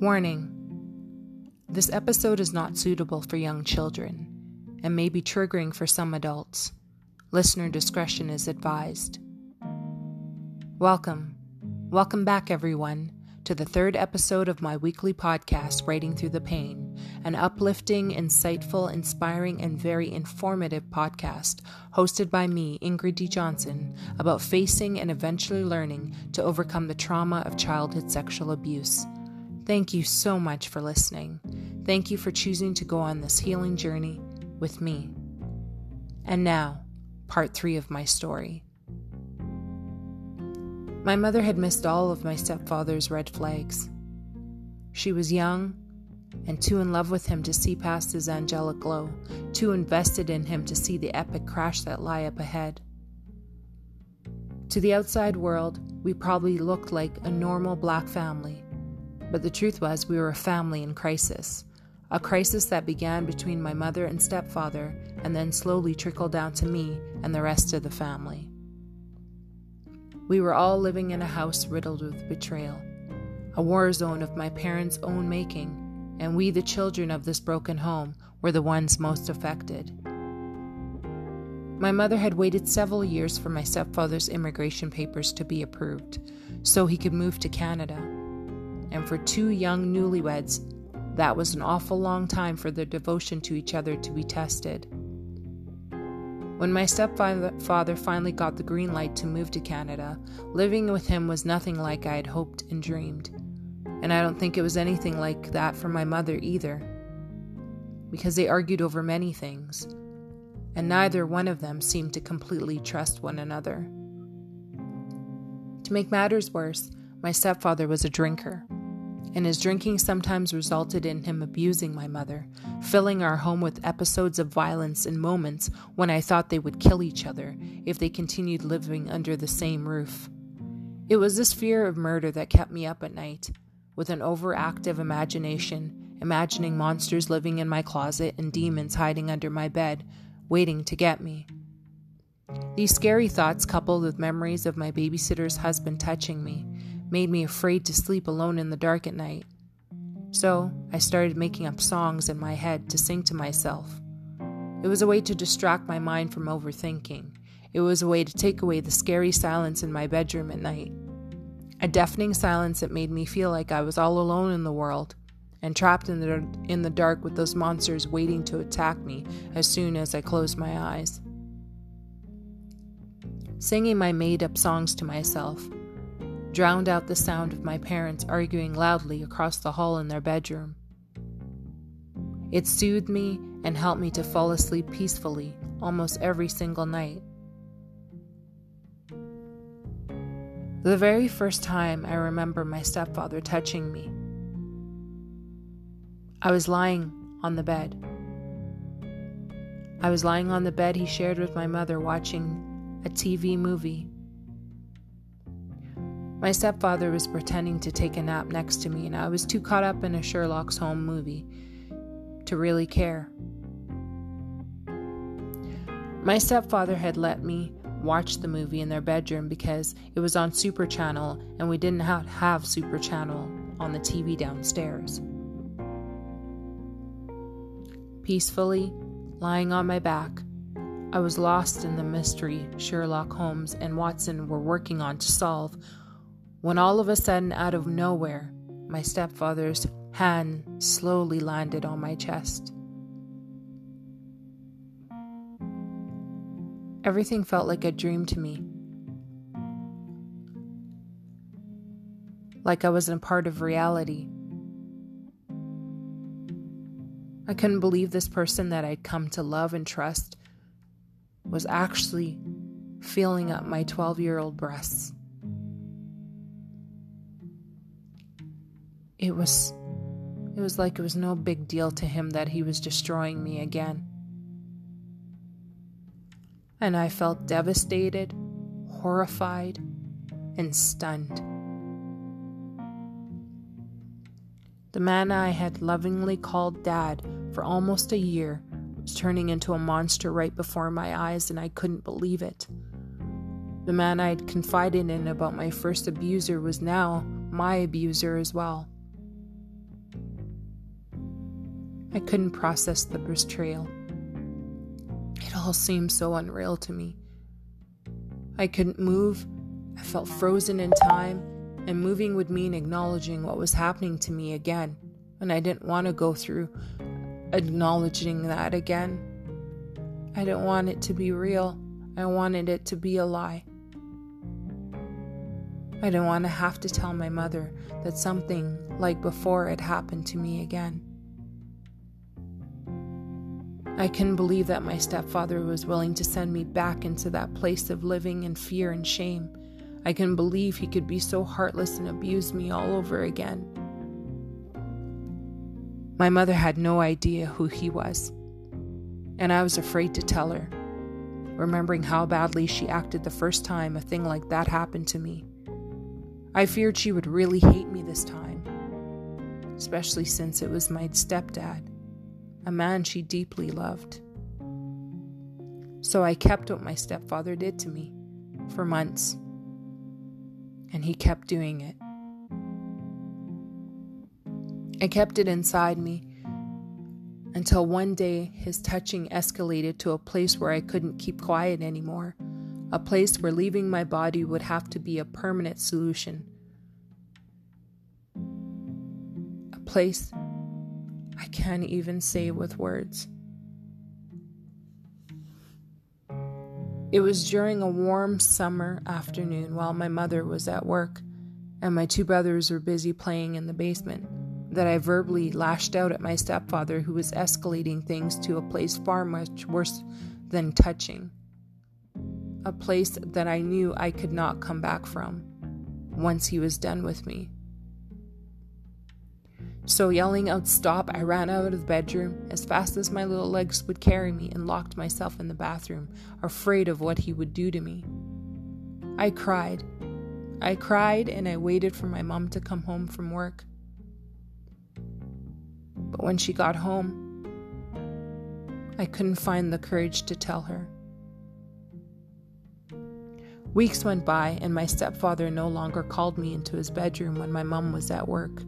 Warning This episode is not suitable for young children and may be triggering for some adults. Listener discretion is advised. Welcome. Welcome back, everyone, to the third episode of my weekly podcast, Writing Through the Pain, an uplifting, insightful, inspiring, and very informative podcast hosted by me, Ingrid D. Johnson, about facing and eventually learning to overcome the trauma of childhood sexual abuse. Thank you so much for listening. Thank you for choosing to go on this healing journey with me. And now, part three of my story. My mother had missed all of my stepfather's red flags. She was young and too in love with him to see past his angelic glow, too invested in him to see the epic crash that lay up ahead. To the outside world, we probably looked like a normal black family but the truth was, we were a family in crisis. A crisis that began between my mother and stepfather and then slowly trickled down to me and the rest of the family. We were all living in a house riddled with betrayal, a war zone of my parents' own making, and we, the children of this broken home, were the ones most affected. My mother had waited several years for my stepfather's immigration papers to be approved so he could move to Canada and for two young newlyweds, that was an awful long time for their devotion to each other to be tested. When my stepfather finally got the green light to move to Canada, living with him was nothing like I had hoped and dreamed. And I don't think it was anything like that for my mother either. Because they argued over many things, and neither one of them seemed to completely trust one another. To make matters worse, my stepfather was a drinker and his drinking sometimes resulted in him abusing my mother, filling our home with episodes of violence and moments when I thought they would kill each other if they continued living under the same roof. It was this fear of murder that kept me up at night, with an overactive imagination, imagining monsters living in my closet and demons hiding under my bed, waiting to get me. These scary thoughts, coupled with memories of my babysitter's husband touching me, made me afraid to sleep alone in the dark at night. So I started making up songs in my head to sing to myself. It was a way to distract my mind from overthinking. It was a way to take away the scary silence in my bedroom at night. A deafening silence that made me feel like I was all alone in the world and trapped in the, in the dark with those monsters waiting to attack me as soon as I closed my eyes. Singing my made up songs to myself, drowned out the sound of my parents arguing loudly across the hall in their bedroom. It soothed me and helped me to fall asleep peacefully almost every single night. The very first time I remember my stepfather touching me, I was lying on the bed. I was lying on the bed he shared with my mother watching a TV movie. My stepfather was pretending to take a nap next to me, and I was too caught up in a Sherlock's Holmes movie to really care. My stepfather had let me watch the movie in their bedroom because it was on Super Channel and we didn't have Super Channel on the TV downstairs. Peacefully, lying on my back, I was lost in the mystery Sherlock Holmes and Watson were working on to solve when all of a sudden, out of nowhere, my stepfather's hand slowly landed on my chest. Everything felt like a dream to me. Like I wasn't a part of reality. I couldn't believe this person that I'd come to love and trust was actually feeling up my 12 year old breasts. It was it was like it was no big deal to him that he was destroying me again. And I felt devastated, horrified, and stunned. The man I had lovingly called Dad for almost a year was turning into a monster right before my eyes, and I couldn't believe it. The man I'd confided in about my first abuser was now my abuser as well. I couldn't process the betrayal. It all seemed so unreal to me. I couldn't move. I felt frozen in time, and moving would mean acknowledging what was happening to me again. And I didn't want to go through acknowledging that again. I didn't want it to be real. I wanted it to be a lie. I didn't want to have to tell my mother that something like before had happened to me again. I couldn't believe that my stepfather was willing to send me back into that place of living in fear and shame. I couldn't believe he could be so heartless and abuse me all over again. My mother had no idea who he was, and I was afraid to tell her, remembering how badly she acted the first time a thing like that happened to me. I feared she would really hate me this time, especially since it was my stepdad a man she deeply loved. So I kept what my stepfather did to me for months, and he kept doing it. I kept it inside me until one day his touching escalated to a place where I couldn't keep quiet anymore, a place where leaving my body would have to be a permanent solution. A place I can't even say with words. It was during a warm summer afternoon while my mother was at work and my two brothers were busy playing in the basement that I verbally lashed out at my stepfather who was escalating things to a place far much worse than touching. A place that I knew I could not come back from once he was done with me. So, yelling out stop, I ran out of the bedroom as fast as my little legs would carry me and locked myself in the bathroom, afraid of what he would do to me. I cried. I cried and I waited for my mom to come home from work. But when she got home, I couldn't find the courage to tell her. Weeks went by, and my stepfather no longer called me into his bedroom when my mom was at work.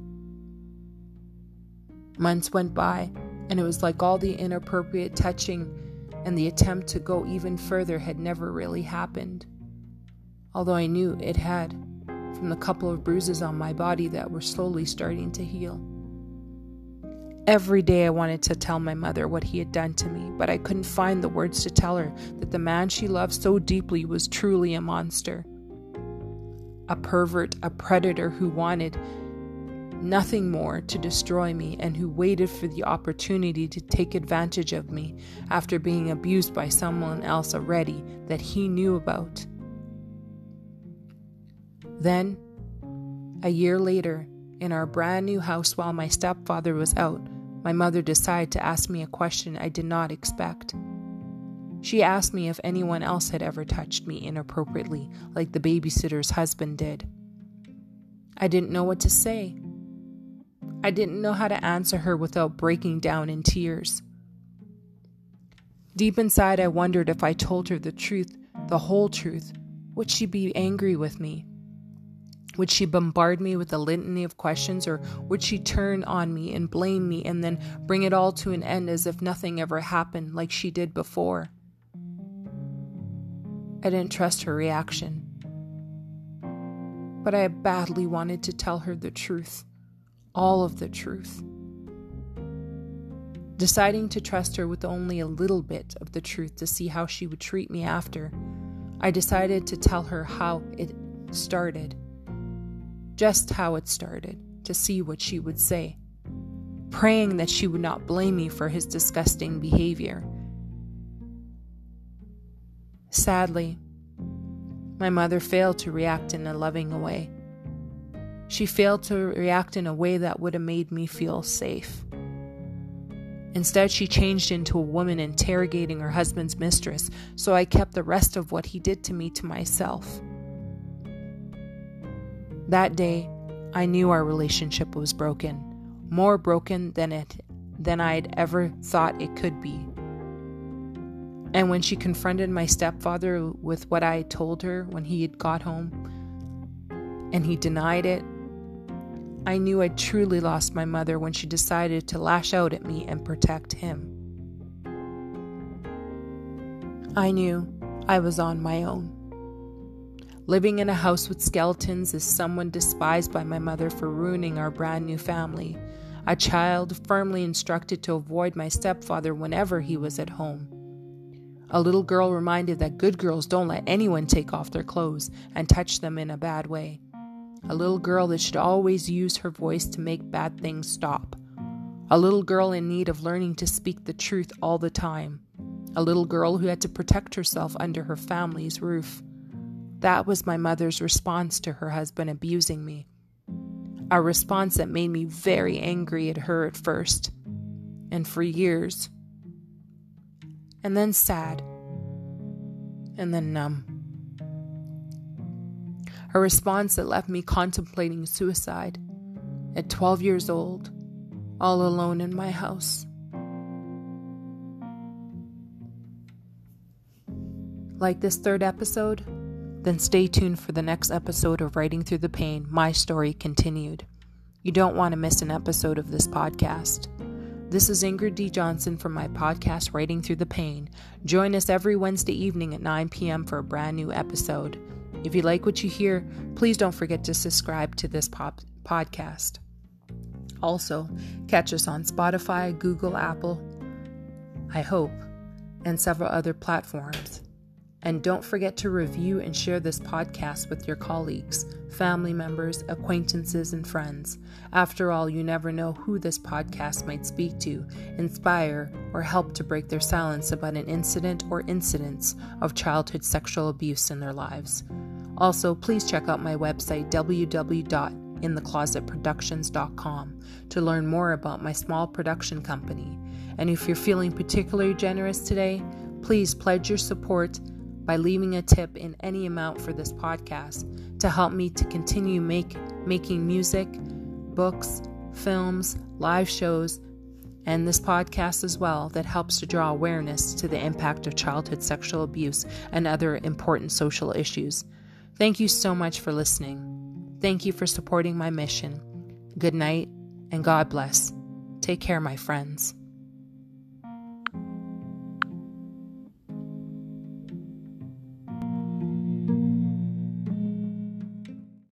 Months went by, and it was like all the inappropriate touching and the attempt to go even further had never really happened. Although I knew it had, from the couple of bruises on my body that were slowly starting to heal. Every day I wanted to tell my mother what he had done to me, but I couldn't find the words to tell her that the man she loved so deeply was truly a monster. A pervert, a predator who wanted nothing more to destroy me and who waited for the opportunity to take advantage of me after being abused by someone else already that he knew about. Then, a year later, in our brand new house while my stepfather was out, my mother decided to ask me a question I did not expect. She asked me if anyone else had ever touched me inappropriately, like the babysitter's husband did. I didn't know what to say. I didn't know how to answer her without breaking down in tears. Deep inside, I wondered if I told her the truth, the whole truth, would she be angry with me? Would she bombard me with a litany of questions, or would she turn on me and blame me and then bring it all to an end as if nothing ever happened like she did before? I didn't trust her reaction. But I badly wanted to tell her the truth all of the truth. Deciding to trust her with only a little bit of the truth to see how she would treat me after, I decided to tell her how it started. Just how it started, to see what she would say, praying that she would not blame me for his disgusting behavior. Sadly, my mother failed to react in a loving way. She failed to react in a way that would have made me feel safe. Instead, she changed into a woman interrogating her husband's mistress, so I kept the rest of what he did to me to myself. That day, I knew our relationship was broken, more broken than it than I'd ever thought it could be. And when she confronted my stepfather with what I had told her when he had got home, and he denied it, I knew I'd truly lost my mother when she decided to lash out at me and protect him. I knew I was on my own. Living in a house with skeletons is someone despised by my mother for ruining our brand new family. A child firmly instructed to avoid my stepfather whenever he was at home. A little girl reminded that good girls don't let anyone take off their clothes and touch them in a bad way. A little girl that should always use her voice to make bad things stop. A little girl in need of learning to speak the truth all the time. A little girl who had to protect herself under her family's roof. That was my mother's response to her husband abusing me. A response that made me very angry at her at first, and for years. And then sad, and then numb. A response that left me contemplating suicide at 12 years old, all alone in my house. Like this third episode? Then stay tuned for the next episode of Writing Through the Pain, My Story Continued. You don't want to miss an episode of this podcast. This is Ingrid D. Johnson from my podcast, Writing Through the Pain. Join us every Wednesday evening at 9 p.m. for a brand new episode. If you like what you hear, please don't forget to subscribe to this pop- podcast. Also, catch us on Spotify, Google, Apple, iHeart, and several other platforms. And don't forget to review and share this podcast with your colleagues, family members, acquaintances, and friends. After all, you never know who this podcast might speak to, inspire, or help to break their silence about an incident or incidents of childhood sexual abuse in their lives. Also, please check out my website, www.intheclosetproductions.com, to learn more about my small production company. And if you're feeling particularly generous today, please pledge your support by leaving a tip in any amount for this podcast to help me to continue make, making music, books, films, live shows, and this podcast as well that helps to draw awareness to the impact of childhood sexual abuse and other important social issues. Thank you so much for listening. Thank you for supporting my mission. Good night and God bless. Take care, my friends.